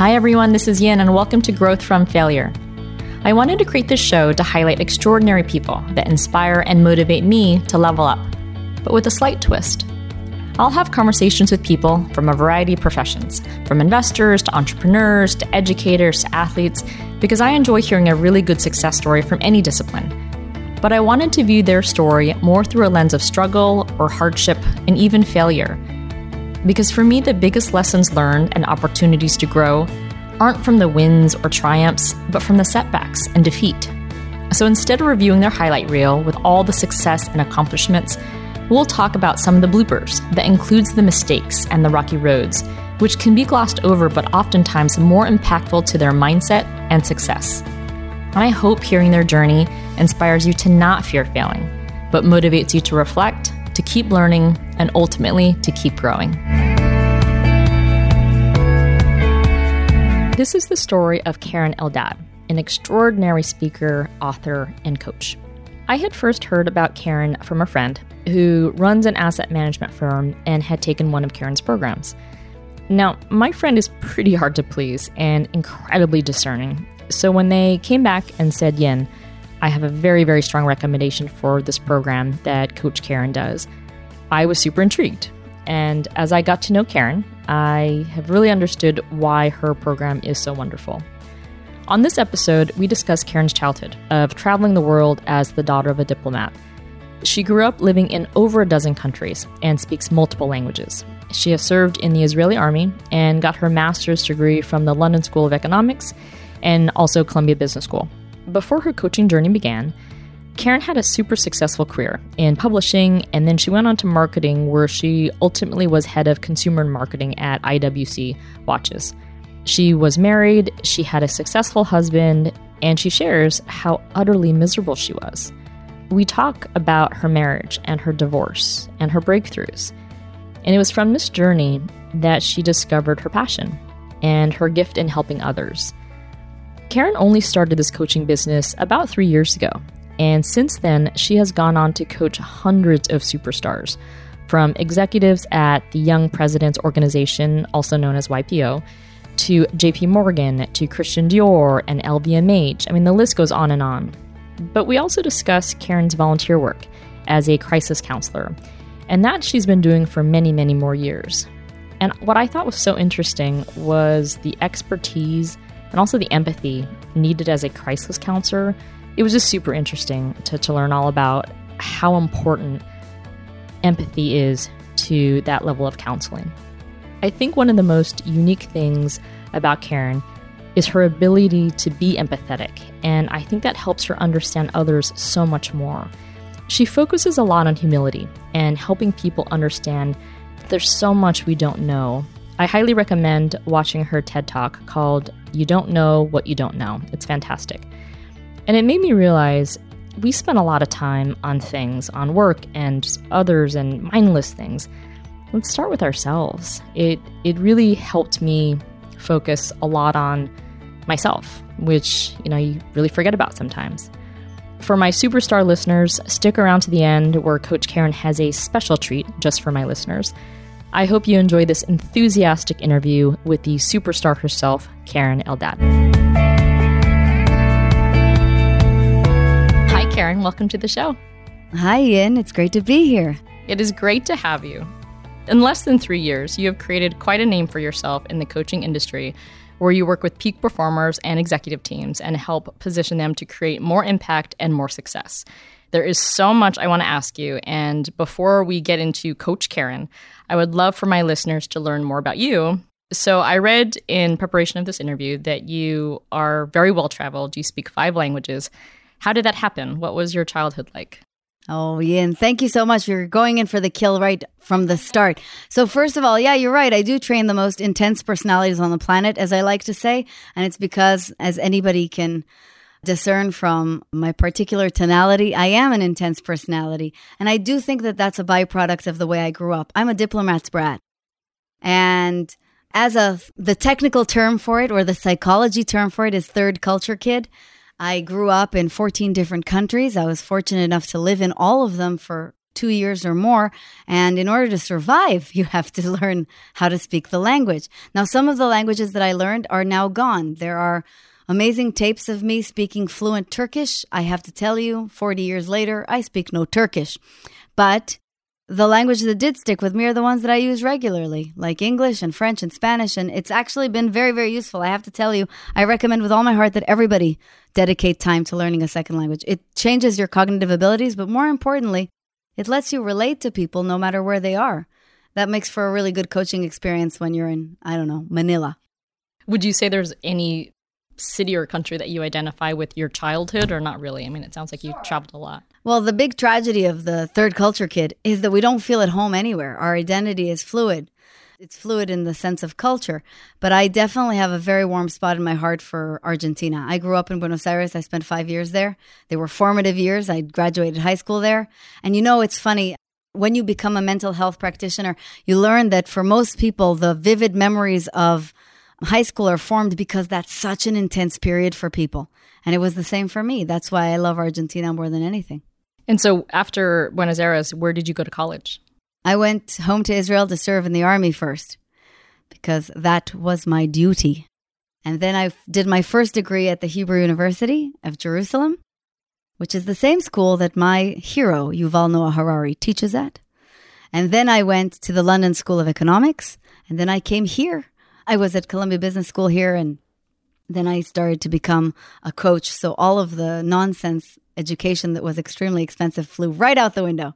Hi, everyone, this is Yin, and welcome to Growth from Failure. I wanted to create this show to highlight extraordinary people that inspire and motivate me to level up, but with a slight twist. I'll have conversations with people from a variety of professions, from investors to entrepreneurs to educators to athletes, because I enjoy hearing a really good success story from any discipline. But I wanted to view their story more through a lens of struggle or hardship and even failure. Because for me, the biggest lessons learned and opportunities to grow aren't from the wins or triumphs, but from the setbacks and defeat. So instead of reviewing their highlight reel with all the success and accomplishments, we'll talk about some of the bloopers that includes the mistakes and the rocky roads, which can be glossed over but oftentimes more impactful to their mindset and success. I hope hearing their journey inspires you to not fear failing, but motivates you to reflect, to keep learning, and ultimately to keep growing. This is the story of Karen Eldad, an extraordinary speaker, author, and coach. I had first heard about Karen from a friend who runs an asset management firm and had taken one of Karen's programs. Now, my friend is pretty hard to please and incredibly discerning. So when they came back and said, Yin, I have a very, very strong recommendation for this program that Coach Karen does, I was super intrigued. And as I got to know Karen, I have really understood why her program is so wonderful. On this episode, we discuss Karen's childhood of traveling the world as the daughter of a diplomat. She grew up living in over a dozen countries and speaks multiple languages. She has served in the Israeli army and got her master's degree from the London School of Economics and also Columbia Business School. Before her coaching journey began, Karen had a super successful career in publishing, and then she went on to marketing, where she ultimately was head of consumer marketing at IWC Watches. She was married, she had a successful husband, and she shares how utterly miserable she was. We talk about her marriage and her divorce and her breakthroughs. And it was from this journey that she discovered her passion and her gift in helping others. Karen only started this coaching business about three years ago, and since then, she has gone on to coach hundreds of superstars, from executives at the Young Presidents Organization, also known as YPO, to JP Morgan, to Christian Dior and LVMH. I mean, the list goes on and on. But we also discuss Karen's volunteer work as a crisis counselor, and that she's been doing for many, many more years. And what I thought was so interesting was the expertise and also the empathy needed as a crisis counselor it was just super interesting to, to learn all about how important empathy is to that level of counseling. I think one of the most unique things about Karen is her ability to be empathetic, and I think that helps her understand others so much more. She focuses a lot on humility and helping people understand there's so much we don't know. I highly recommend watching her TED Talk called You Don't Know What You Don't Know. It's fantastic. And it made me realize we spend a lot of time on things, on work and others and mindless things. Let's start with ourselves. It it really helped me focus a lot on myself, which, you know, you really forget about sometimes. For my superstar listeners, stick around to the end where Coach Karen has a special treat just for my listeners. I hope you enjoy this enthusiastic interview with the superstar herself, Karen Eldad. Hi, Karen. Welcome to the show. Hi, Yin. It's great to be here. It is great to have you. In less than three years, you have created quite a name for yourself in the coaching industry, where you work with peak performers and executive teams and help position them to create more impact and more success. There is so much I want to ask you. And before we get into Coach Karen, I would love for my listeners to learn more about you. So, I read in preparation of this interview that you are very well traveled. You speak five languages how did that happen? What was your childhood like? Oh, Yin, thank you so much. You're going in for the kill right from the start. So, first of all, yeah, you're right. I do train the most intense personalities on the planet, as I like to say. And it's because, as anybody can discern from my particular tonality, I am an intense personality. And I do think that that's a byproduct of the way I grew up. I'm a diplomat's brat. And as a, the technical term for it, or the psychology term for it, is third culture kid. I grew up in 14 different countries. I was fortunate enough to live in all of them for two years or more. And in order to survive, you have to learn how to speak the language. Now, some of the languages that I learned are now gone. There are amazing tapes of me speaking fluent Turkish. I have to tell you, 40 years later, I speak no Turkish. But the languages that did stick with me are the ones that I use regularly, like English and French and Spanish. And it's actually been very, very useful. I have to tell you, I recommend with all my heart that everybody dedicate time to learning a second language. It changes your cognitive abilities, but more importantly, it lets you relate to people no matter where they are. That makes for a really good coaching experience when you're in, I don't know, Manila. Would you say there's any city or country that you identify with your childhood or not really? I mean, it sounds like you traveled a lot. Well, the big tragedy of the third culture kid is that we don't feel at home anywhere. Our identity is fluid. It's fluid in the sense of culture, but I definitely have a very warm spot in my heart for Argentina. I grew up in Buenos Aires. I spent five years there. They were formative years. I graduated high school there. And you know, it's funny. When you become a mental health practitioner, you learn that for most people, the vivid memories of high school are formed because that's such an intense period for people. And it was the same for me. That's why I love Argentina more than anything. And so after Buenos Aires, where did you go to college? I went home to Israel to serve in the army first because that was my duty. And then I did my first degree at the Hebrew University of Jerusalem, which is the same school that my hero, Yuval Noah Harari, teaches at. And then I went to the London School of Economics. And then I came here I was at Columbia Business School here and then I started to become a coach. So all of the nonsense education that was extremely expensive flew right out the window.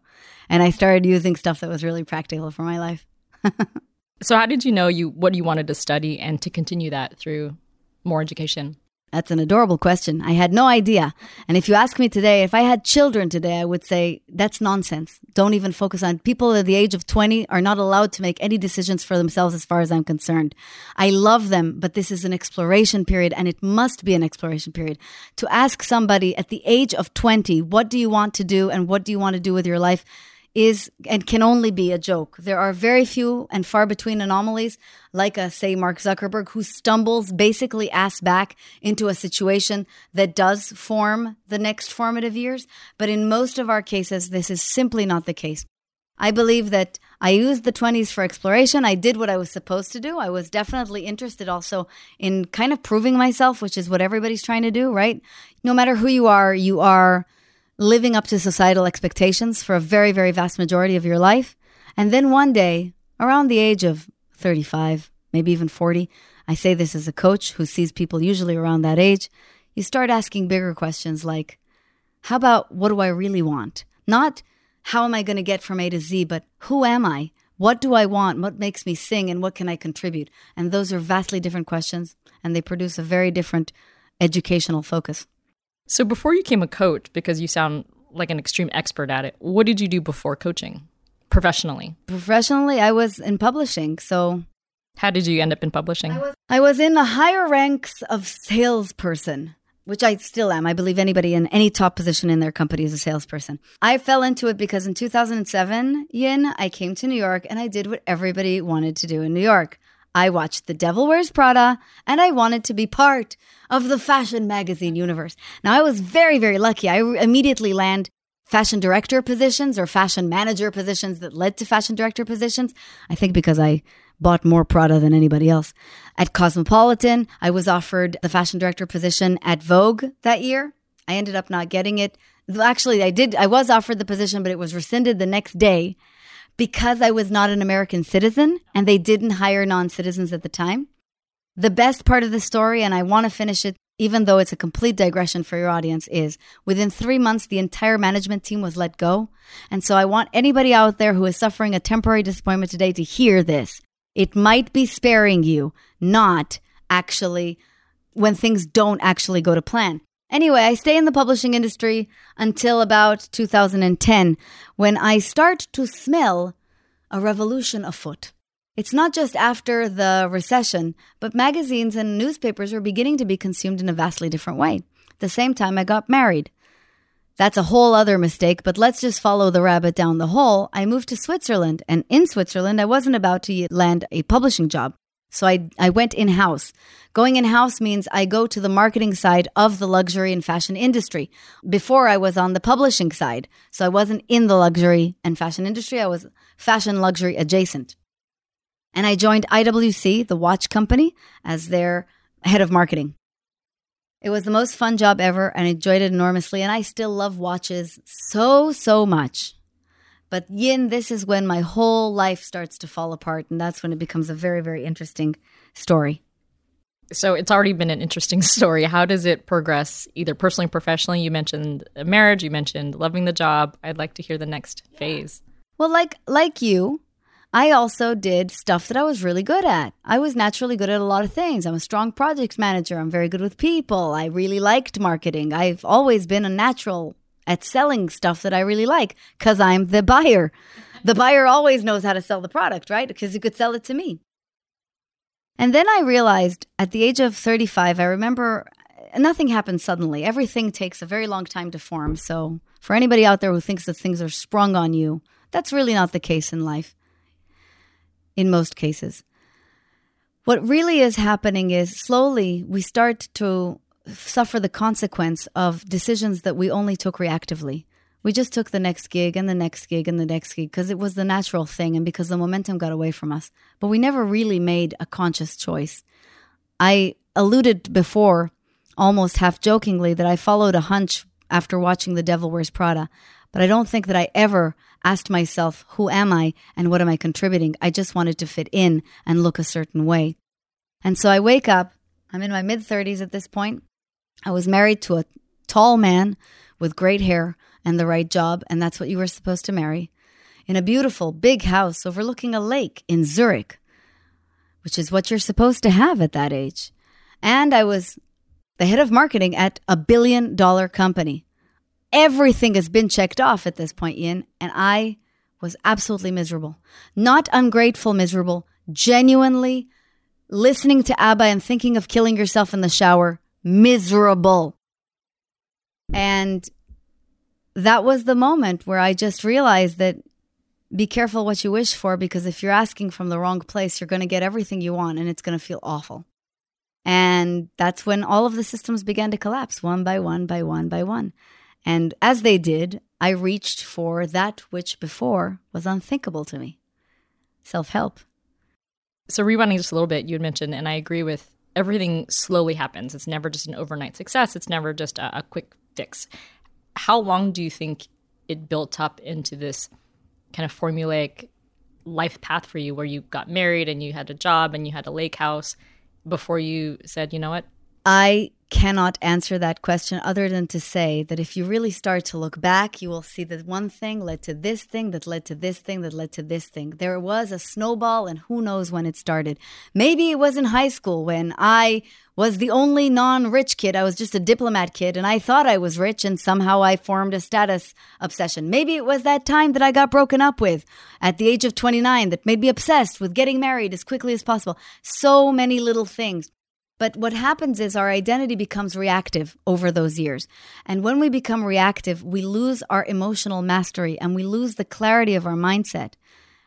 And I started using stuff that was really practical for my life. so how did you know you what you wanted to study and to continue that through more education? That's an adorable question. I had no idea. And if you ask me today, if I had children today, I would say that's nonsense. Don't even focus on people at the age of 20 are not allowed to make any decisions for themselves as far as I'm concerned. I love them, but this is an exploration period and it must be an exploration period. To ask somebody at the age of 20, what do you want to do and what do you want to do with your life? Is and can only be a joke. There are very few and far between anomalies, like a say Mark Zuckerberg, who stumbles basically ass back into a situation that does form the next formative years. But in most of our cases, this is simply not the case. I believe that I used the 20s for exploration. I did what I was supposed to do. I was definitely interested also in kind of proving myself, which is what everybody's trying to do, right? No matter who you are, you are living up to societal expectations for a very, very vast majority of your life. And then one day, around the age of 35, maybe even 40, I say this as a coach who sees people usually around that age, you start asking bigger questions like, how about what do I really want? Not how am I going to get from A to Z, but who am I? What do I want? What makes me sing? And what can I contribute? And those are vastly different questions, and they produce a very different educational focus. So before you came a coach, because you sound like an extreme expert at it, what did you do before coaching professionally? Professionally, I was in publishing. So how did you end up in publishing? I was, I was in the higher ranks of salesperson, which I still am. I believe anybody in any top position in their company is a salesperson. I fell into it because in 2007, Yin, I came to New York and I did what everybody wanted to do in New York. I watched The Devil Wears Prada and I wanted to be part of the fashion magazine universe. Now, I was very, very lucky. I immediately land fashion director positions or fashion manager positions that led to fashion director positions. I think because I bought more Prada than anybody else. At Cosmopolitan, I was offered the fashion director position at Vogue that year. I ended up not getting it. Actually, I did, I was offered the position, but it was rescinded the next day because I was not an American citizen and they didn't hire non citizens at the time. The best part of the story, and I want to finish it, even though it's a complete digression for your audience, is within three months, the entire management team was let go. And so I want anybody out there who is suffering a temporary disappointment today to hear this. It might be sparing you, not actually when things don't actually go to plan. Anyway, I stay in the publishing industry until about 2010 when I start to smell a revolution afoot. It's not just after the recession, but magazines and newspapers were beginning to be consumed in a vastly different way. At the same time, I got married. That's a whole other mistake, but let's just follow the rabbit down the hole. I moved to Switzerland, and in Switzerland, I wasn't about to land a publishing job. So I, I went in house. Going in house means I go to the marketing side of the luxury and fashion industry. Before I was on the publishing side. So I wasn't in the luxury and fashion industry. I was fashion luxury adjacent. And I joined IWC, the watch company, as their head of marketing. It was the most fun job ever and I enjoyed it enormously. And I still love watches so, so much. But yin, this is when my whole life starts to fall apart. And that's when it becomes a very, very interesting story. So it's already been an interesting story. How does it progress, either personally, or professionally? You mentioned marriage, you mentioned loving the job. I'd like to hear the next phase. Well, like like you, I also did stuff that I was really good at. I was naturally good at a lot of things. I'm a strong project manager. I'm very good with people. I really liked marketing. I've always been a natural at selling stuff that I really like because I'm the buyer. The buyer always knows how to sell the product, right? Because you could sell it to me. And then I realized at the age of 35, I remember uh, nothing happens suddenly. Everything takes a very long time to form. So, for anybody out there who thinks that things are sprung on you, that's really not the case in life, in most cases. What really is happening is slowly we start to suffer the consequence of decisions that we only took reactively. We just took the next gig and the next gig and the next gig because it was the natural thing and because the momentum got away from us. But we never really made a conscious choice. I alluded before, almost half jokingly, that I followed a hunch after watching The Devil Wears Prada. But I don't think that I ever asked myself, who am I and what am I contributing? I just wanted to fit in and look a certain way. And so I wake up, I'm in my mid 30s at this point, I was married to a tall man with great hair and the right job, and that's what you were supposed to marry, in a beautiful big house overlooking a lake in Zurich, which is what you're supposed to have at that age. And I was the head of marketing at a billion dollar company. Everything has been checked off at this point, Yin, and I was absolutely miserable. Not ungrateful, miserable, genuinely listening to ABBA and thinking of killing yourself in the shower miserable. And that was the moment where I just realized that be careful what you wish for because if you're asking from the wrong place, you're going to get everything you want and it's going to feel awful. And that's when all of the systems began to collapse one by one, by one, by one. And as they did, I reached for that which before was unthinkable to me self help. So, rewinding just a little bit, you had mentioned, and I agree with everything slowly happens. It's never just an overnight success. It's never just a, a quick fix. How long do you think it built up into this kind of formulaic life path for you where you got married and you had a job and you had a lake house before you said, you know what? I cannot answer that question other than to say that if you really start to look back, you will see that one thing led to this thing, that led to this thing, that led to this thing. There was a snowball, and who knows when it started. Maybe it was in high school when I was the only non rich kid. I was just a diplomat kid, and I thought I was rich, and somehow I formed a status obsession. Maybe it was that time that I got broken up with at the age of 29 that made me obsessed with getting married as quickly as possible. So many little things. But what happens is our identity becomes reactive over those years. And when we become reactive, we lose our emotional mastery and we lose the clarity of our mindset.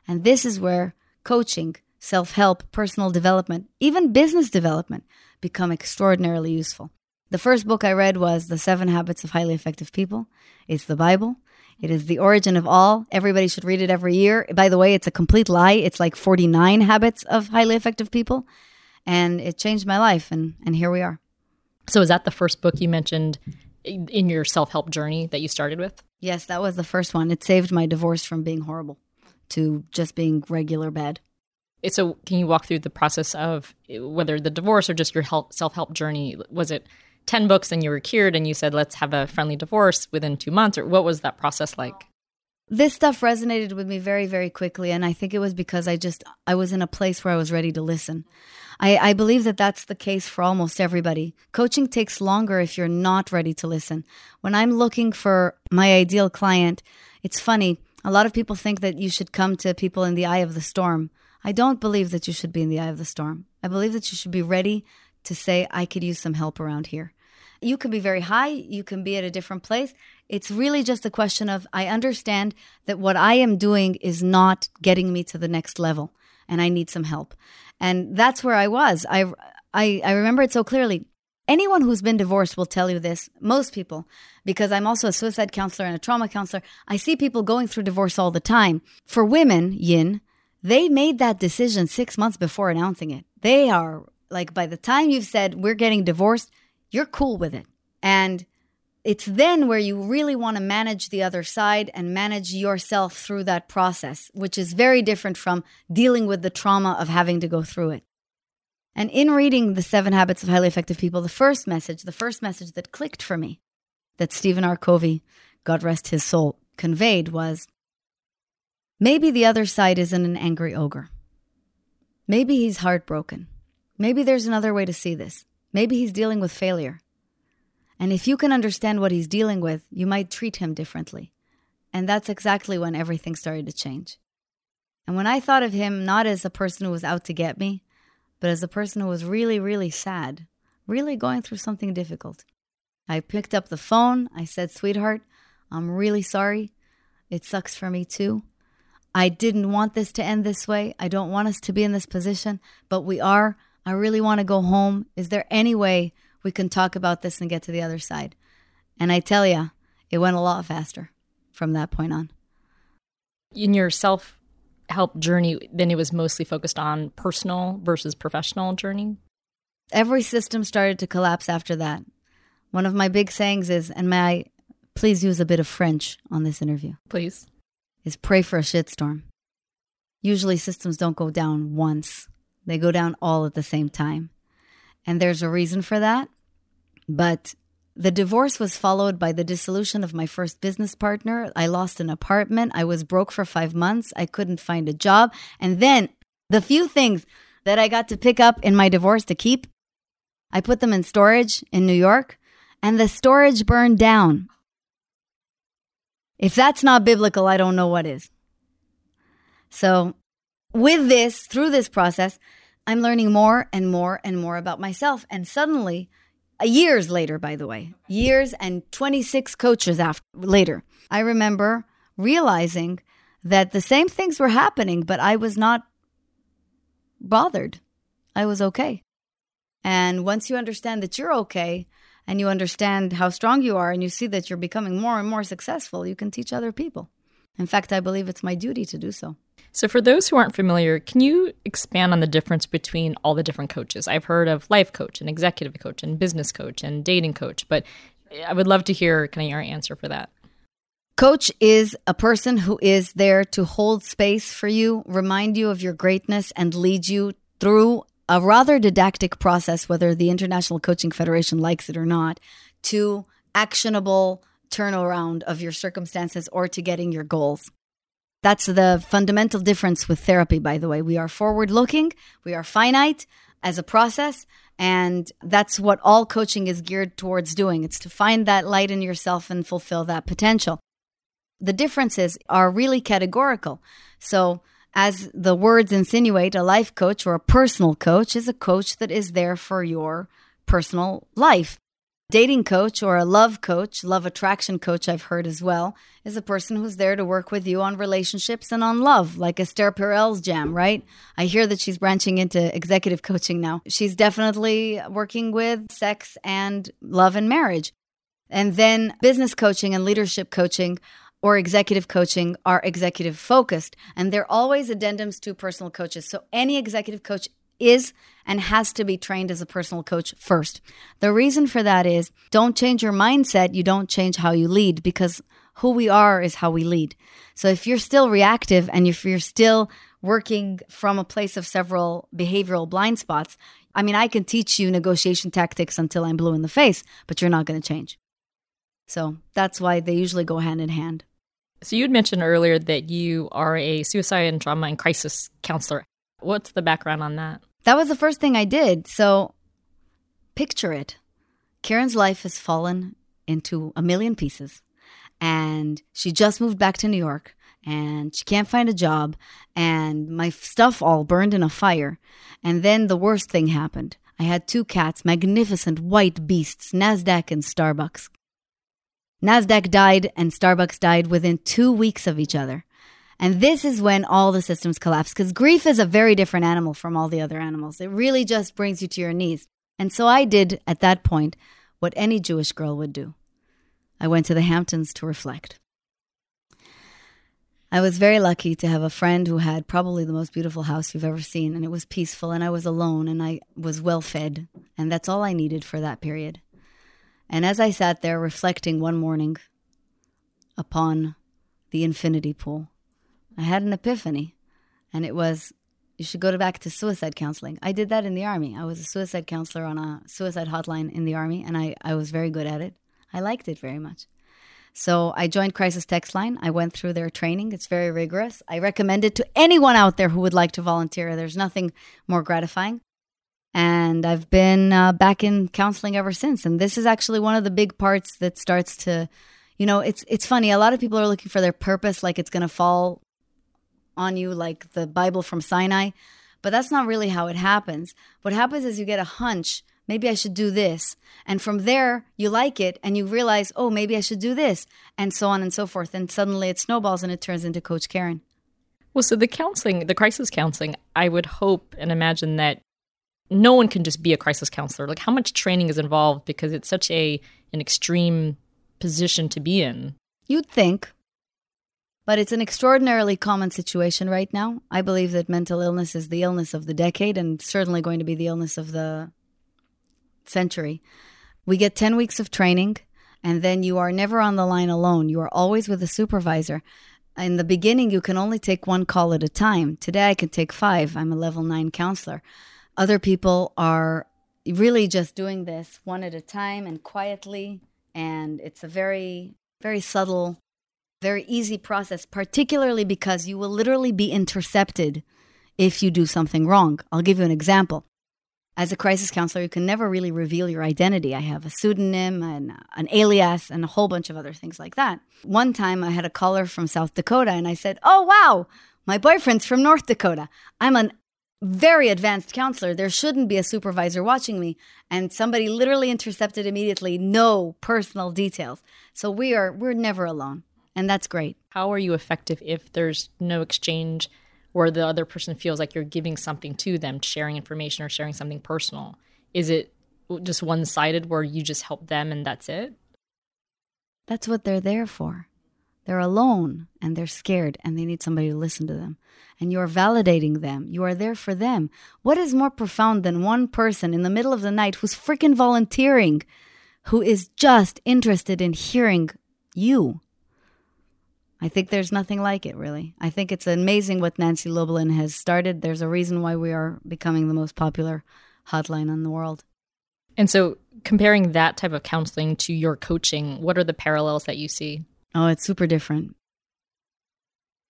And this is where coaching, self help, personal development, even business development become extraordinarily useful. The first book I read was The Seven Habits of Highly Effective People. It's the Bible. It is the origin of all. Everybody should read it every year. By the way, it's a complete lie. It's like 49 habits of highly effective people and it changed my life and and here we are. So is that the first book you mentioned in your self-help journey that you started with? Yes that was the first one. It saved my divorce from being horrible to just being regular bad. So can you walk through the process of whether the divorce or just your self-help journey was it 10 books and you were cured and you said let's have a friendly divorce within two months or what was that process like? This stuff resonated with me very very quickly and i think it was because i just i was in a place where i was ready to listen I, I believe that that's the case for almost everybody. Coaching takes longer if you're not ready to listen. When I'm looking for my ideal client, it's funny. A lot of people think that you should come to people in the eye of the storm. I don't believe that you should be in the eye of the storm. I believe that you should be ready to say, I could use some help around here. You can be very high, you can be at a different place. It's really just a question of I understand that what I am doing is not getting me to the next level. And I need some help. And that's where I was. I, I, I remember it so clearly. Anyone who's been divorced will tell you this, most people, because I'm also a suicide counselor and a trauma counselor. I see people going through divorce all the time. For women, Yin, they made that decision six months before announcing it. They are like, by the time you've said, we're getting divorced, you're cool with it. And it's then where you really want to manage the other side and manage yourself through that process, which is very different from dealing with the trauma of having to go through it. And in reading The Seven Habits of Highly Effective People, the first message, the first message that clicked for me, that Stephen R. Covey, God rest his soul, conveyed was maybe the other side isn't an angry ogre. Maybe he's heartbroken. Maybe there's another way to see this. Maybe he's dealing with failure. And if you can understand what he's dealing with, you might treat him differently. And that's exactly when everything started to change. And when I thought of him not as a person who was out to get me, but as a person who was really, really sad, really going through something difficult. I picked up the phone. I said, Sweetheart, I'm really sorry. It sucks for me too. I didn't want this to end this way. I don't want us to be in this position, but we are. I really want to go home. Is there any way we can talk about this and get to the other side? And I tell you, it went a lot faster from that point on. In your self help journey, then it was mostly focused on personal versus professional journey? Every system started to collapse after that. One of my big sayings is, and may I please use a bit of French on this interview? Please. Is pray for a shitstorm. Usually systems don't go down once, they go down all at the same time. And there's a reason for that. But the divorce was followed by the dissolution of my first business partner. I lost an apartment. I was broke for five months. I couldn't find a job. And then the few things that I got to pick up in my divorce to keep, I put them in storage in New York, and the storage burned down. If that's not biblical, I don't know what is. So, with this, through this process, I'm learning more and more and more about myself. And suddenly, years later, by the way, years and 26 coaches after later, I remember realizing that the same things were happening, but I was not bothered. I was okay. And once you understand that you're okay and you understand how strong you are and you see that you're becoming more and more successful, you can teach other people. In fact, I believe it's my duty to do so. So, for those who aren't familiar, can you expand on the difference between all the different coaches? I've heard of life coach and executive coach and business coach and dating coach, but I would love to hear kind of your answer for that. Coach is a person who is there to hold space for you, remind you of your greatness, and lead you through a rather didactic process, whether the International Coaching Federation likes it or not, to actionable turnaround of your circumstances or to getting your goals. That's the fundamental difference with therapy, by the way. We are forward looking, we are finite as a process. And that's what all coaching is geared towards doing. It's to find that light in yourself and fulfill that potential. The differences are really categorical. So, as the words insinuate, a life coach or a personal coach is a coach that is there for your personal life dating coach or a love coach, love attraction coach, I've heard as well, is a person who's there to work with you on relationships and on love, like Esther Perel's jam, right? I hear that she's branching into executive coaching now. She's definitely working with sex and love and marriage. And then business coaching and leadership coaching or executive coaching are executive focused and they're always addendums to personal coaches. So any executive coach is and has to be trained as a personal coach first. The reason for that is don't change your mindset, you don't change how you lead because who we are is how we lead. So if you're still reactive and if you're still working from a place of several behavioral blind spots, I mean, I can teach you negotiation tactics until I'm blue in the face, but you're not going to change. So that's why they usually go hand in hand. So you had mentioned earlier that you are a suicide and trauma and crisis counselor. What's the background on that? That was the first thing I did. So picture it. Karen's life has fallen into a million pieces. And she just moved back to New York and she can't find a job. And my stuff all burned in a fire. And then the worst thing happened. I had two cats, magnificent white beasts, NASDAQ and Starbucks. NASDAQ died and Starbucks died within two weeks of each other. And this is when all the systems collapse because grief is a very different animal from all the other animals. It really just brings you to your knees. And so I did at that point what any Jewish girl would do I went to the Hamptons to reflect. I was very lucky to have a friend who had probably the most beautiful house you've ever seen, and it was peaceful, and I was alone, and I was well fed, and that's all I needed for that period. And as I sat there reflecting one morning upon the infinity pool, I had an epiphany, and it was you should go back to suicide counseling. I did that in the army. I was a suicide counselor on a suicide hotline in the army, and I, I was very good at it. I liked it very much. So I joined Crisis Text Line. I went through their training. It's very rigorous. I recommend it to anyone out there who would like to volunteer. There's nothing more gratifying. And I've been uh, back in counseling ever since. And this is actually one of the big parts that starts to, you know, it's it's funny. A lot of people are looking for their purpose, like it's going to fall on you, like the Bible from Sinai. But that's not really how it happens. What happens is you get a hunch maybe I should do this. And from there, you like it and you realize, oh, maybe I should do this, and so on and so forth. And suddenly it snowballs and it turns into Coach Karen. Well, so the counseling, the crisis counseling, I would hope and imagine that no one can just be a crisis counselor. Like, how much training is involved because it's such a an extreme position to be in? You'd think, but it's an extraordinarily common situation right now. I believe that mental illness is the illness of the decade and certainly going to be the illness of the century. We get 10 weeks of training, and then you are never on the line alone. You are always with a supervisor. In the beginning, you can only take one call at a time. Today, I can take five. I'm a level nine counselor. Other people are really just doing this one at a time and quietly. And it's a very, very subtle, very easy process, particularly because you will literally be intercepted if you do something wrong. I'll give you an example as a crisis counselor, you can never really reveal your identity. I have a pseudonym and uh, an alias and a whole bunch of other things like that. One time I had a caller from South Dakota and I said, Oh, wow, my boyfriend's from North Dakota. I'm a very advanced counselor. There shouldn't be a supervisor watching me. And somebody literally intercepted immediately, no personal details. So we are, we're never alone. And that's great. How are you effective if there's no exchange? where the other person feels like you're giving something to them, sharing information or sharing something personal? Is it just one sided where you just help them and that's it? That's what they're there for. They're alone and they're scared and they need somebody to listen to them. And you are validating them. You are there for them. What is more profound than one person in the middle of the night who's freaking volunteering, who is just interested in hearing you? I think there's nothing like it, really. I think it's amazing what Nancy Lublin has started. There's a reason why we are becoming the most popular hotline in the world. And so, comparing that type of counseling to your coaching, what are the parallels that you see? Oh, it's super different.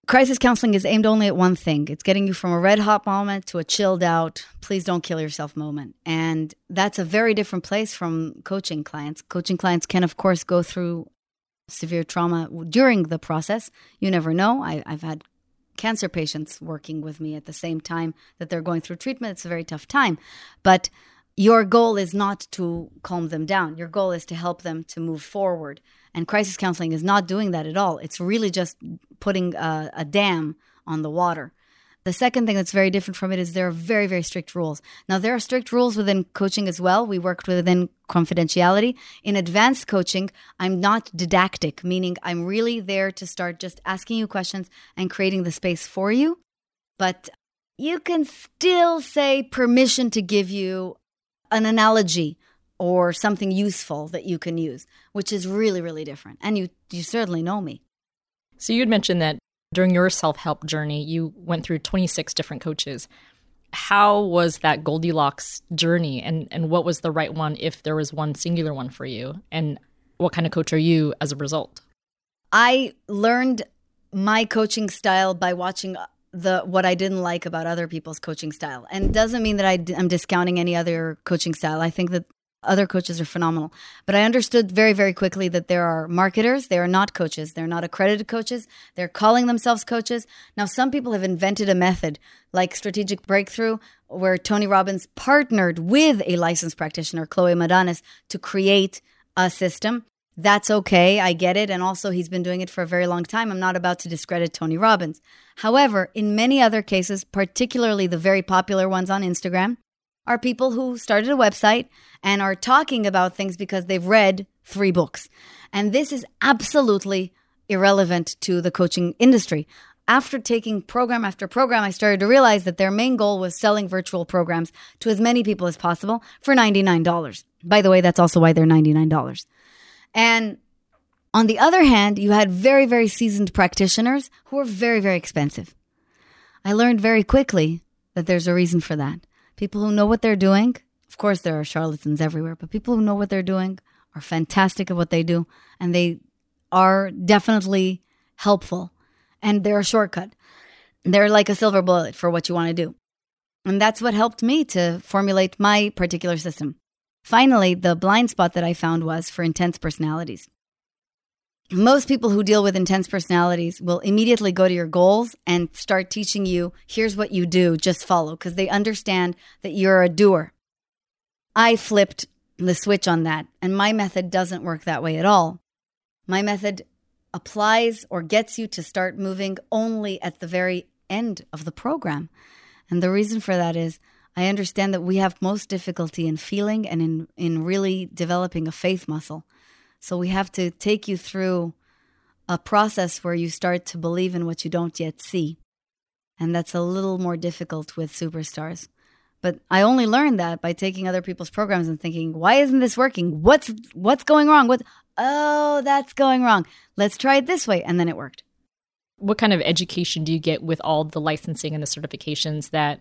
Crisis counseling is aimed only at one thing it's getting you from a red hot moment to a chilled out, please don't kill yourself moment. And that's a very different place from coaching clients. Coaching clients can, of course, go through severe trauma during the process. You never know. I, I've had cancer patients working with me at the same time that they're going through treatment. It's a very tough time. But your goal is not to calm them down. Your goal is to help them to move forward. And crisis counseling is not doing that at all. It's really just putting a, a dam on the water. The second thing that's very different from it is there are very, very strict rules. Now, there are strict rules within coaching as well. We worked within confidentiality. In advanced coaching, I'm not didactic, meaning I'm really there to start just asking you questions and creating the space for you. But you can still say permission to give you an analogy or something useful that you can use, which is really, really different. And you, you certainly know me. So you'd mentioned that during your self help journey, you went through 26 different coaches. How was that Goldilocks journey, and, and what was the right one if there was one singular one for you? And what kind of coach are you as a result? I learned my coaching style by watching the what I didn't like about other people's coaching style. And doesn't mean that I, am discounting any other coaching style. I think that other coaches are phenomenal. But I understood very, very quickly that there are marketers. They are not coaches. They're not accredited coaches. They're calling themselves coaches. Now, some people have invented a method like Strategic Breakthrough, where Tony Robbins partnered with a licensed practitioner, Chloe Madanes, to create a system. That's okay. I get it. And also, he's been doing it for a very long time. I'm not about to discredit Tony Robbins. However, in many other cases, particularly the very popular ones on Instagram, are people who started a website and are talking about things because they've read three books. And this is absolutely irrelevant to the coaching industry. After taking program after program, I started to realize that their main goal was selling virtual programs to as many people as possible for $99. By the way, that's also why they're $99. And on the other hand, you had very, very seasoned practitioners who were very, very expensive. I learned very quickly that there's a reason for that. People who know what they're doing, of course, there are charlatans everywhere, but people who know what they're doing are fantastic at what they do, and they are definitely helpful, and they're a shortcut. They're like a silver bullet for what you want to do. And that's what helped me to formulate my particular system. Finally, the blind spot that I found was for intense personalities. Most people who deal with intense personalities will immediately go to your goals and start teaching you here's what you do, just follow, because they understand that you're a doer. I flipped the switch on that, and my method doesn't work that way at all. My method applies or gets you to start moving only at the very end of the program. And the reason for that is I understand that we have most difficulty in feeling and in, in really developing a faith muscle. So we have to take you through a process where you start to believe in what you don't yet see. And that's a little more difficult with superstars. But I only learned that by taking other people's programs and thinking, why isn't this working? What's what's going wrong? What oh, that's going wrong. Let's try it this way. And then it worked. What kind of education do you get with all the licensing and the certifications that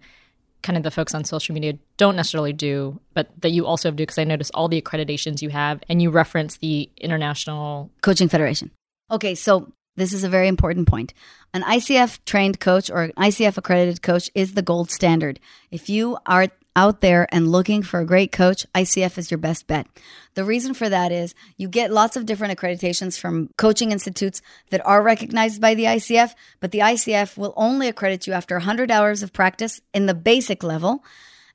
kind of the folks on social media don't necessarily do, but that you also do because I notice all the accreditations you have and you reference the International Coaching Federation. Okay, so this is a very important point. An ICF trained coach or an ICF accredited coach is the gold standard. If you are out there and looking for a great coach, ICF is your best bet. The reason for that is you get lots of different accreditations from coaching institutes that are recognized by the ICF, but the ICF will only accredit you after 100 hours of practice in the basic level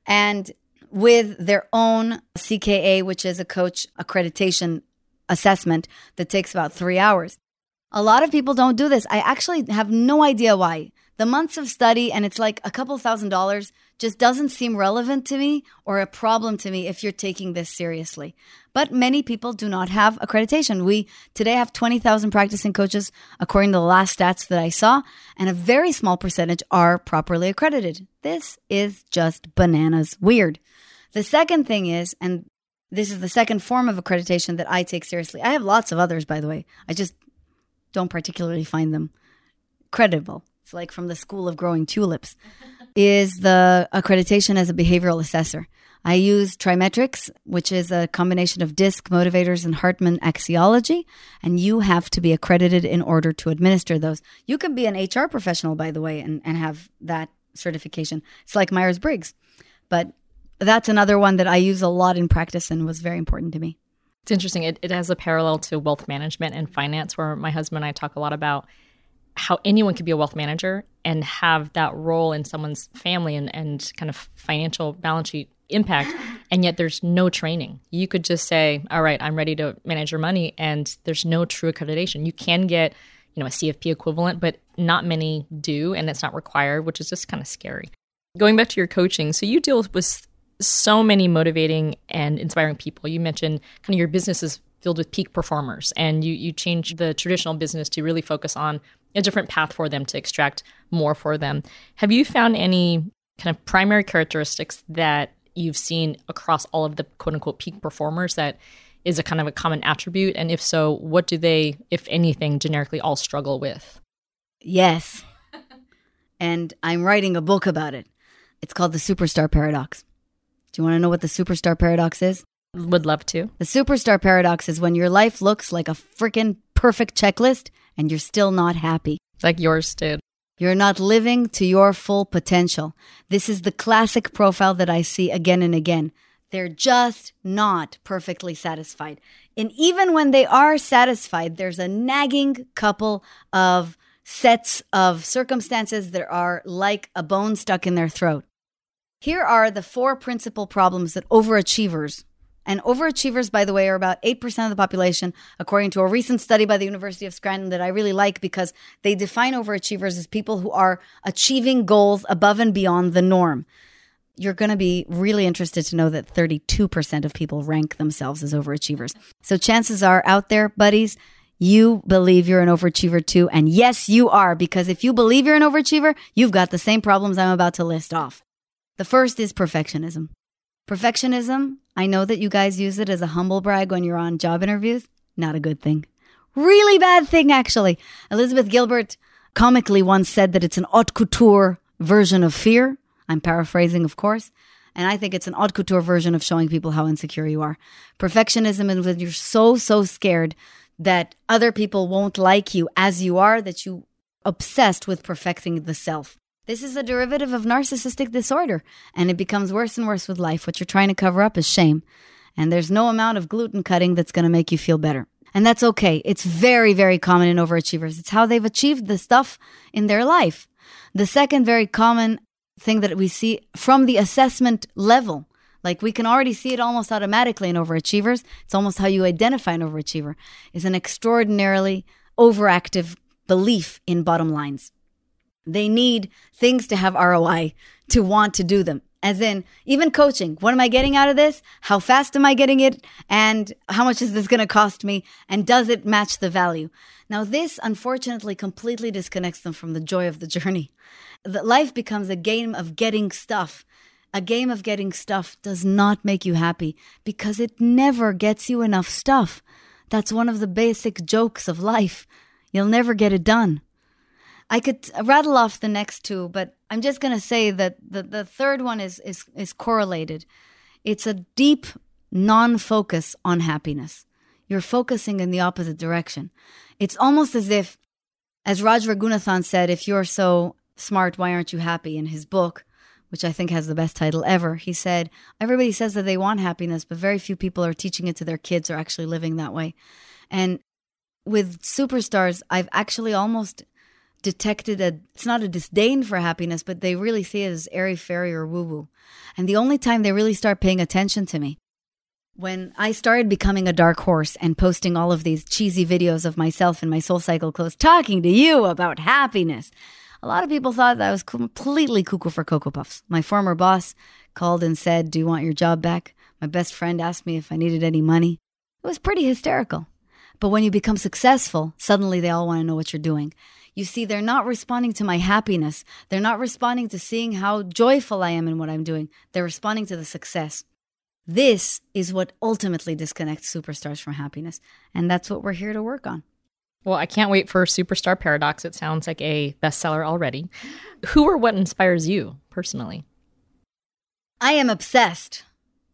and with their own CKA, which is a coach accreditation assessment that takes about three hours. A lot of people don't do this. I actually have no idea why. The months of study, and it's like a couple thousand dollars, just doesn't seem relevant to me or a problem to me if you're taking this seriously. But many people do not have accreditation. We today have 20,000 practicing coaches, according to the last stats that I saw, and a very small percentage are properly accredited. This is just bananas weird. The second thing is, and this is the second form of accreditation that I take seriously. I have lots of others, by the way. I just don't particularly find them credible. It's like from the School of Growing Tulips, is the accreditation as a behavioral assessor. I use TriMetrix, which is a combination of DISC, motivators, and Hartman axiology, and you have to be accredited in order to administer those. You can be an HR professional, by the way, and, and have that certification. It's like Myers Briggs. But that's another one that I use a lot in practice and was very important to me. It's interesting. It, it has a parallel to wealth management and finance, where my husband and I talk a lot about how anyone could be a wealth manager and have that role in someone's family and, and kind of financial balance sheet impact. And yet there's no training. You could just say, all right, I'm ready to manage your money. And there's no true accreditation. You can get, you know, a CFP equivalent, but not many do. And it's not required, which is just kind of scary. Going back to your coaching, so you deal with so many motivating and inspiring people. You mentioned kind of your business is filled with peak performers and you you change the traditional business to really focus on a different path for them to extract more for them. Have you found any kind of primary characteristics that you've seen across all of the quote unquote peak performers that is a kind of a common attribute? And if so, what do they, if anything, generically all struggle with? Yes. and I'm writing a book about it. It's called The Superstar Paradox. Do you want to know what the superstar paradox is? Would love to. The superstar paradox is when your life looks like a freaking perfect checklist and you're still not happy. Like yours did. You're not living to your full potential. This is the classic profile that I see again and again. They're just not perfectly satisfied. And even when they are satisfied, there's a nagging couple of sets of circumstances that are like a bone stuck in their throat. Here are the four principal problems that overachievers And overachievers, by the way, are about 8% of the population, according to a recent study by the University of Scranton that I really like because they define overachievers as people who are achieving goals above and beyond the norm. You're going to be really interested to know that 32% of people rank themselves as overachievers. So chances are out there, buddies, you believe you're an overachiever too. And yes, you are, because if you believe you're an overachiever, you've got the same problems I'm about to list off. The first is perfectionism. Perfectionism, I know that you guys use it as a humble brag when you're on job interviews. Not a good thing. Really bad thing, actually. Elizabeth Gilbert comically once said that it's an haute couture version of fear. I'm paraphrasing, of course. And I think it's an haute couture version of showing people how insecure you are. Perfectionism is when you're so, so scared that other people won't like you as you are that you obsessed with perfecting the self. This is a derivative of narcissistic disorder, and it becomes worse and worse with life. What you're trying to cover up is shame. And there's no amount of gluten cutting that's going to make you feel better. And that's okay. It's very, very common in overachievers. It's how they've achieved the stuff in their life. The second very common thing that we see from the assessment level, like we can already see it almost automatically in overachievers, it's almost how you identify an overachiever, is an extraordinarily overactive belief in bottom lines. They need things to have ROI to want to do them. As in, even coaching, what am I getting out of this? How fast am I getting it? And how much is this going to cost me? And does it match the value? Now, this unfortunately completely disconnects them from the joy of the journey. That life becomes a game of getting stuff. A game of getting stuff does not make you happy because it never gets you enough stuff. That's one of the basic jokes of life. You'll never get it done. I could rattle off the next two, but I'm just going to say that the, the third one is, is, is correlated. It's a deep non focus on happiness. You're focusing in the opposite direction. It's almost as if, as Raj Raghunathan said, if you're so smart, why aren't you happy? In his book, which I think has the best title ever, he said, Everybody says that they want happiness, but very few people are teaching it to their kids or actually living that way. And with superstars, I've actually almost detected a it's not a disdain for happiness, but they really see it as airy fairy or woo woo. And the only time they really start paying attention to me when I started becoming a dark horse and posting all of these cheesy videos of myself in my soul cycle clothes talking to you about happiness, a lot of people thought that I was completely cuckoo for Cocoa Puffs. My former boss called and said, Do you want your job back? My best friend asked me if I needed any money. It was pretty hysterical. But when you become successful, suddenly they all want to know what you're doing. You see, they're not responding to my happiness. They're not responding to seeing how joyful I am in what I'm doing. They're responding to the success. This is what ultimately disconnects superstars from happiness. And that's what we're here to work on. Well, I can't wait for Superstar Paradox. It sounds like a bestseller already. Who or what inspires you personally? I am obsessed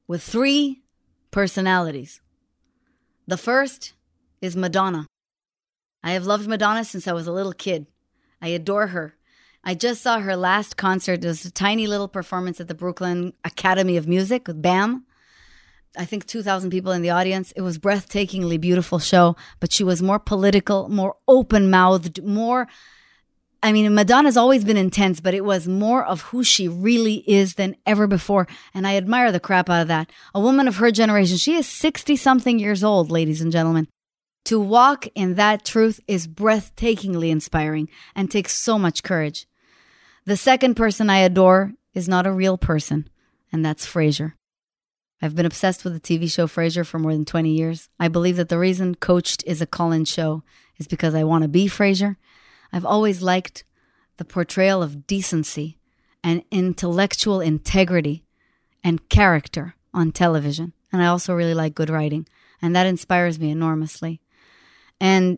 with three personalities. The first is Madonna. I have loved Madonna since I was a little kid. I adore her. I just saw her last concert. It was a tiny little performance at the Brooklyn Academy of Music with BAM. I think 2,000 people in the audience. It was breathtakingly beautiful show, but she was more political, more open mouthed, more. I mean, Madonna's always been intense, but it was more of who she really is than ever before. And I admire the crap out of that. A woman of her generation, she is 60 something years old, ladies and gentlemen. To walk in that truth is breathtakingly inspiring and takes so much courage. The second person I adore is not a real person, and that's Frasier. I've been obsessed with the TV show Frasier for more than 20 years. I believe that the reason Coached is a call in show is because I want to be Frasier. I've always liked the portrayal of decency and intellectual integrity and character on television. And I also really like good writing, and that inspires me enormously. And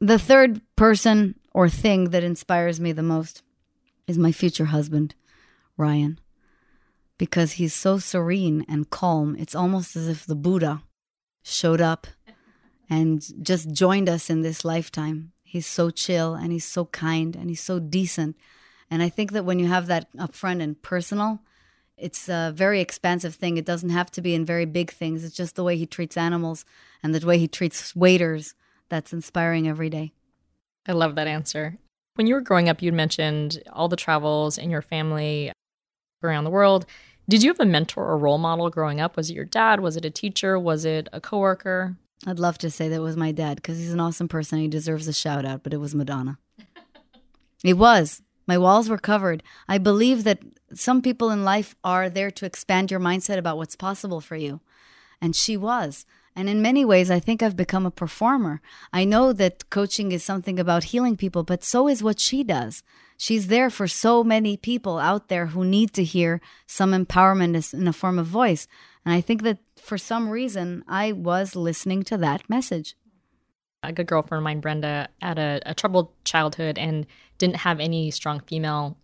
the third person or thing that inspires me the most is my future husband, Ryan, because he's so serene and calm. It's almost as if the Buddha showed up and just joined us in this lifetime. He's so chill and he's so kind and he's so decent. And I think that when you have that upfront and personal, it's a very expansive thing. It doesn't have to be in very big things. It's just the way he treats animals and the way he treats waiters that's inspiring every day. I love that answer. When you were growing up, you'd mentioned all the travels in your family around the world. Did you have a mentor or role model growing up? Was it your dad? Was it a teacher? Was it a coworker? I'd love to say that was my dad because he's an awesome person. He deserves a shout out, but it was Madonna. it was. My walls were covered. I believe that some people in life are there to expand your mindset about what's possible for you. And she was. And in many ways, I think I've become a performer. I know that coaching is something about healing people, but so is what she does. She's there for so many people out there who need to hear some empowerment in a form of voice. And I think that for some reason, I was listening to that message. A good girlfriend of mine, Brenda, had a, a troubled childhood and didn't have any strong female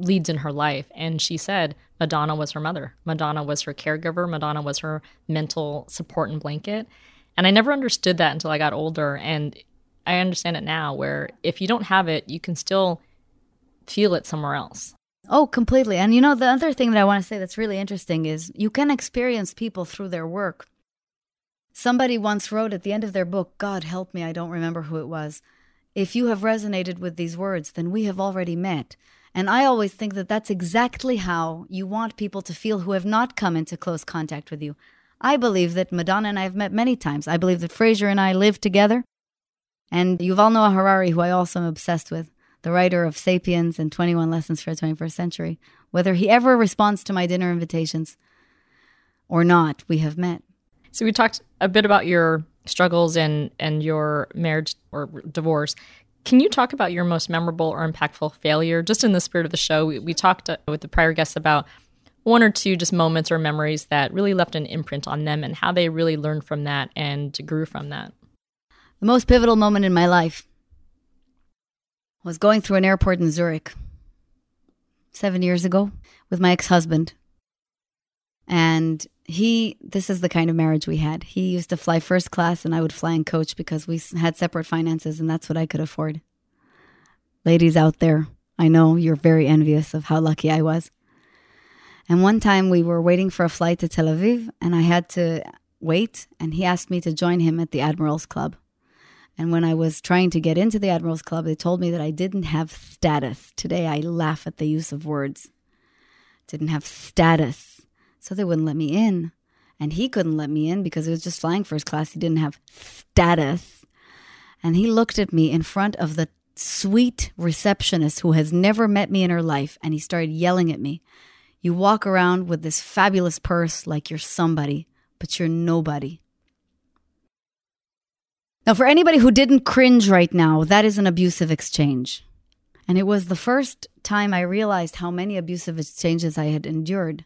leads in her life. And she said Madonna was her mother. Madonna was her caregiver. Madonna was her mental support and blanket. And I never understood that until I got older. And I understand it now, where if you don't have it, you can still feel it somewhere else. Oh, completely. And you know, the other thing that I want to say that's really interesting is you can experience people through their work. Somebody once wrote at the end of their book, God help me, I don't remember who it was. If you have resonated with these words, then we have already met. And I always think that that's exactly how you want people to feel who have not come into close contact with you. I believe that Madonna and I have met many times. I believe that Frasier and I live together. And Yuval Noah Harari, who I also am obsessed with, the writer of Sapiens and 21 Lessons for the 21st Century, whether he ever responds to my dinner invitations or not, we have met. So we talked a bit about your struggles and and your marriage or divorce. Can you talk about your most memorable or impactful failure? Just in the spirit of the show, we, we talked uh, with the prior guests about one or two just moments or memories that really left an imprint on them and how they really learned from that and grew from that. The most pivotal moment in my life was going through an airport in Zurich seven years ago with my ex husband. And he, this is the kind of marriage we had. He used to fly first class and I would fly in coach because we had separate finances and that's what I could afford. Ladies out there, I know you're very envious of how lucky I was. And one time we were waiting for a flight to Tel Aviv and I had to wait and he asked me to join him at the Admirals Club. And when I was trying to get into the Admirals Club, they told me that I didn't have status. Today I laugh at the use of words. Didn't have status so they wouldn't let me in. And he couldn't let me in because it was just flying first class. He didn't have status. And he looked at me in front of the sweet receptionist who has never met me in her life. And he started yelling at me. You walk around with this fabulous purse like you're somebody, but you're nobody. Now, for anybody who didn't cringe right now, that is an abusive exchange. And it was the first time I realized how many abusive exchanges I had endured.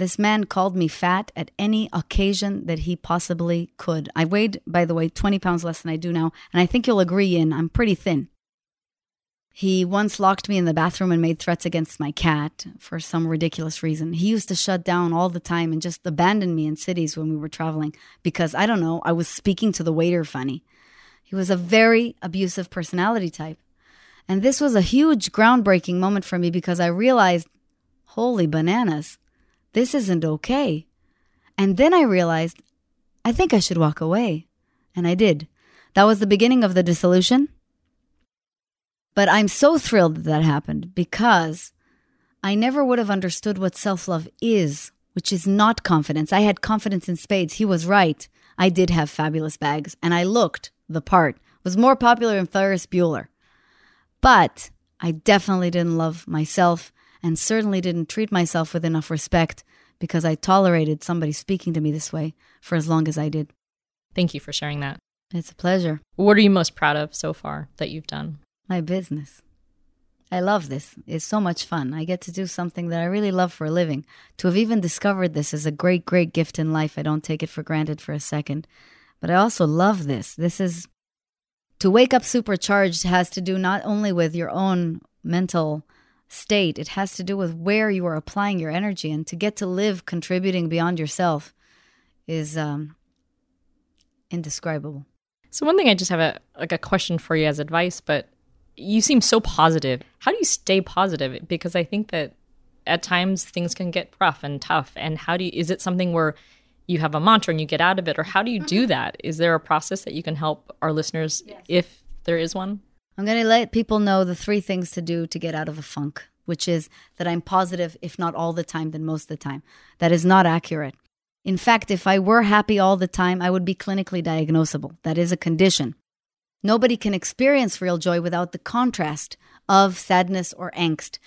This man called me fat at any occasion that he possibly could. I weighed, by the way, 20 pounds less than I do now, and I think you'll agree in I'm pretty thin. He once locked me in the bathroom and made threats against my cat for some ridiculous reason. He used to shut down all the time and just abandon me in cities when we were traveling because, I don't know, I was speaking to the waiter funny. He was a very abusive personality type. And this was a huge groundbreaking moment for me because I realized, holy bananas, this isn't okay. And then I realized, I think I should walk away. And I did. That was the beginning of the dissolution. But I'm so thrilled that that happened because I never would have understood what self love is, which is not confidence. I had confidence in spades. He was right. I did have fabulous bags, and I looked the part. Was more popular than Ferris Bueller. But I definitely didn't love myself and certainly didn't treat myself with enough respect because I tolerated somebody speaking to me this way for as long as I did. Thank you for sharing that. It's a pleasure. What are you most proud of so far that you've done? My business. I love this. It's so much fun. I get to do something that I really love for a living. To have even discovered this is a great, great gift in life. I don't take it for granted for a second. But I also love this. This is to wake up supercharged has to do not only with your own mental state. It has to do with where you are applying your energy, and to get to live contributing beyond yourself is um, indescribable. So one thing I just have a like a question for you as advice, but you seem so positive. How do you stay positive? Because I think that at times things can get rough and tough. And how do you? Is it something where you have a mantra and you get out of it, or how do you do that? Is there a process that you can help our listeners yes. if there is one? I'm going to let people know the three things to do to get out of a funk which is that I'm positive, if not all the time, then most of the time. That is not accurate. In fact, if I were happy all the time, I would be clinically diagnosable. That is a condition. Nobody can experience real joy without the contrast of sadness or angst.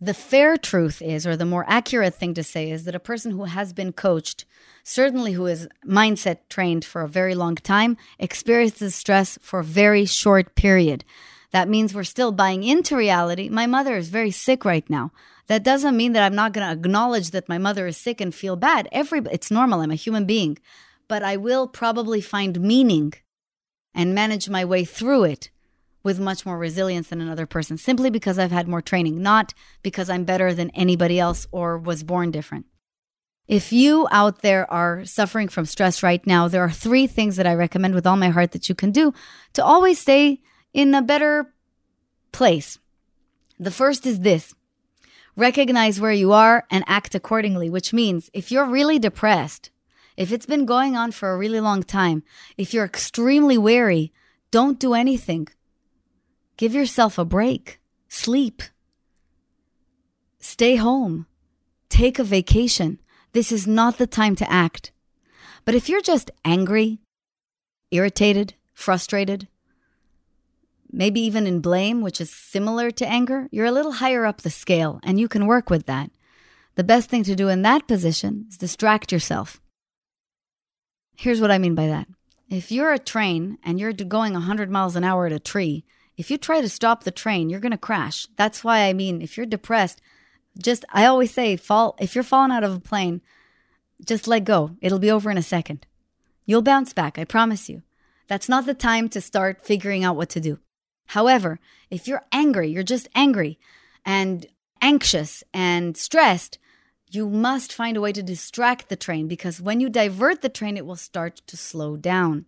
The fair truth is, or the more accurate thing to say, is that a person who has been coached, certainly who is mindset trained for a very long time, experiences stress for a very short period. That means we're still buying into reality. My mother is very sick right now. That doesn't mean that I'm not going to acknowledge that my mother is sick and feel bad. Every it's normal. I'm a human being. But I will probably find meaning and manage my way through it with much more resilience than another person simply because I've had more training, not because I'm better than anybody else or was born different. If you out there are suffering from stress right now, there are three things that I recommend with all my heart that you can do to always stay in a better place. The first is this recognize where you are and act accordingly, which means if you're really depressed, if it's been going on for a really long time, if you're extremely weary, don't do anything. Give yourself a break. Sleep. Stay home. Take a vacation. This is not the time to act. But if you're just angry, irritated, frustrated, maybe even in blame, which is similar to anger, you're a little higher up the scale and you can work with that. The best thing to do in that position is distract yourself. Here's what I mean by that. If you're a train and you're going 100 miles an hour at a tree, if you try to stop the train, you're going to crash. That's why I mean, if you're depressed, just, I always say, fall, if you're falling out of a plane, just let go. It'll be over in a second. You'll bounce back, I promise you. That's not the time to start figuring out what to do. However, if you're angry, you're just angry and anxious and stressed, you must find a way to distract the train because when you divert the train, it will start to slow down.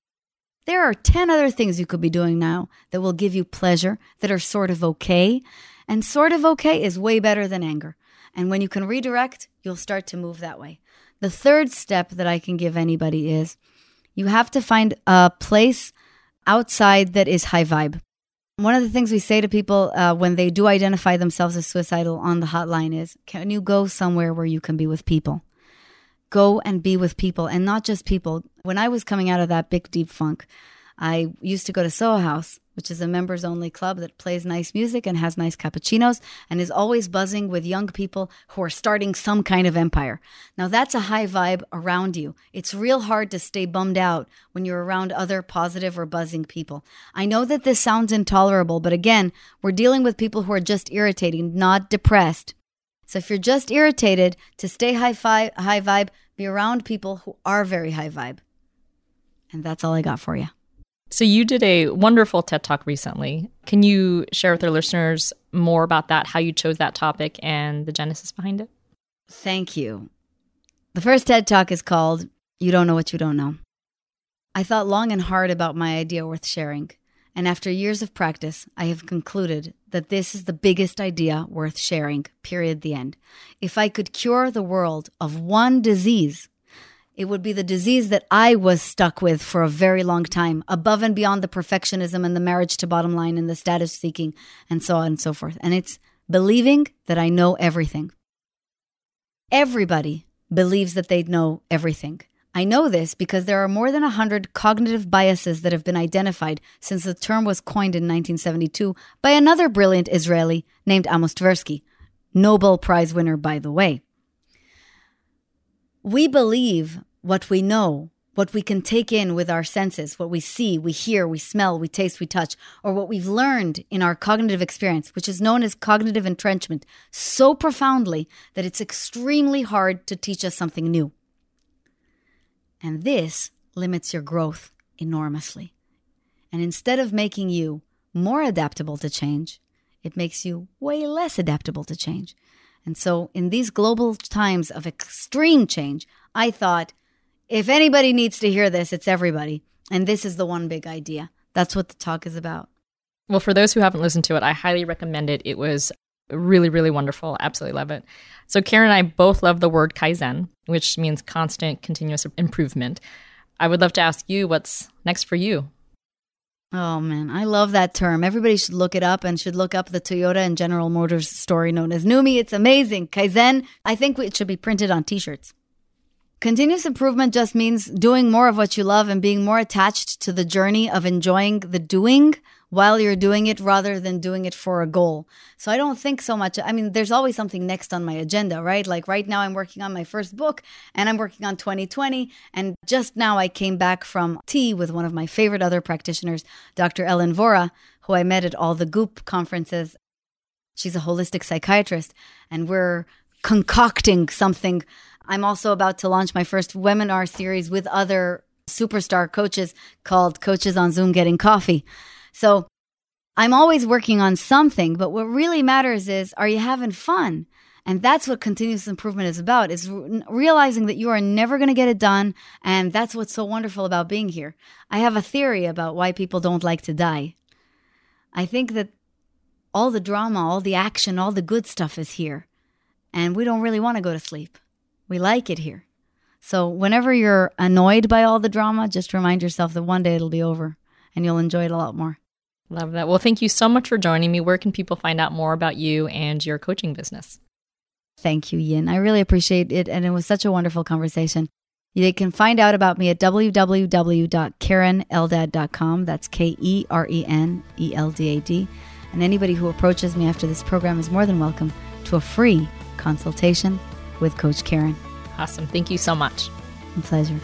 There are 10 other things you could be doing now that will give you pleasure, that are sort of okay. And sort of okay is way better than anger. And when you can redirect, you'll start to move that way. The third step that I can give anybody is you have to find a place outside that is high vibe. One of the things we say to people uh, when they do identify themselves as suicidal on the hotline is can you go somewhere where you can be with people? Go and be with people and not just people. When I was coming out of that big, deep funk, I used to go to Soho House, which is a members only club that plays nice music and has nice cappuccinos and is always buzzing with young people who are starting some kind of empire. Now, that's a high vibe around you. It's real hard to stay bummed out when you're around other positive or buzzing people. I know that this sounds intolerable, but again, we're dealing with people who are just irritating, not depressed. So if you're just irritated, to stay high, fi- high vibe, be around people who are very high vibe. And that's all I got for you. So, you did a wonderful TED Talk recently. Can you share with our listeners more about that, how you chose that topic, and the genesis behind it? Thank you. The first TED Talk is called You Don't Know What You Don't Know. I thought long and hard about my idea worth sharing. And after years of practice, I have concluded that this is the biggest idea worth sharing, period, the end. If I could cure the world of one disease, it would be the disease that I was stuck with for a very long time, above and beyond the perfectionism and the marriage to bottom line and the status seeking and so on and so forth. And it's believing that I know everything. Everybody believes that they know everything. I know this because there are more than 100 cognitive biases that have been identified since the term was coined in 1972 by another brilliant Israeli named Amos Tversky, Nobel Prize winner, by the way. We believe what we know, what we can take in with our senses, what we see, we hear, we smell, we taste, we touch, or what we've learned in our cognitive experience, which is known as cognitive entrenchment, so profoundly that it's extremely hard to teach us something new. And this limits your growth enormously. And instead of making you more adaptable to change, it makes you way less adaptable to change. And so, in these global times of extreme change, I thought if anybody needs to hear this, it's everybody. And this is the one big idea. That's what the talk is about. Well, for those who haven't listened to it, I highly recommend it. It was really, really wonderful. Absolutely love it. So, Karen and I both love the word Kaizen, which means constant, continuous improvement. I would love to ask you what's next for you. Oh man, I love that term. Everybody should look it up and should look up the Toyota and General Motors story known as NUMMI. It's amazing. Kaizen, I think it should be printed on t shirts. Continuous improvement just means doing more of what you love and being more attached to the journey of enjoying the doing while you're doing it rather than doing it for a goal. So I don't think so much. I mean, there's always something next on my agenda, right? Like right now, I'm working on my first book and I'm working on 2020. And just now, I came back from tea with one of my favorite other practitioners, Dr. Ellen Vora, who I met at all the Goop conferences. She's a holistic psychiatrist, and we're concocting something. I'm also about to launch my first webinar series with other superstar coaches called Coaches on Zoom Getting Coffee. So I'm always working on something, but what really matters is are you having fun? And that's what continuous improvement is about is realizing that you are never going to get it done and that's what's so wonderful about being here. I have a theory about why people don't like to die. I think that all the drama, all the action, all the good stuff is here. And we don't really want to go to sleep. We like it here. So whenever you're annoyed by all the drama, just remind yourself that one day it'll be over and you'll enjoy it a lot more. Love that. Well, thank you so much for joining me. Where can people find out more about you and your coaching business? Thank you, Yin. I really appreciate it. And it was such a wonderful conversation. They can find out about me at www.kereneldad.com. That's K E R E N E L D A D. And anybody who approaches me after this program is more than welcome to a free consultation with Coach Keren. Awesome. Thank you so much. A pleasure.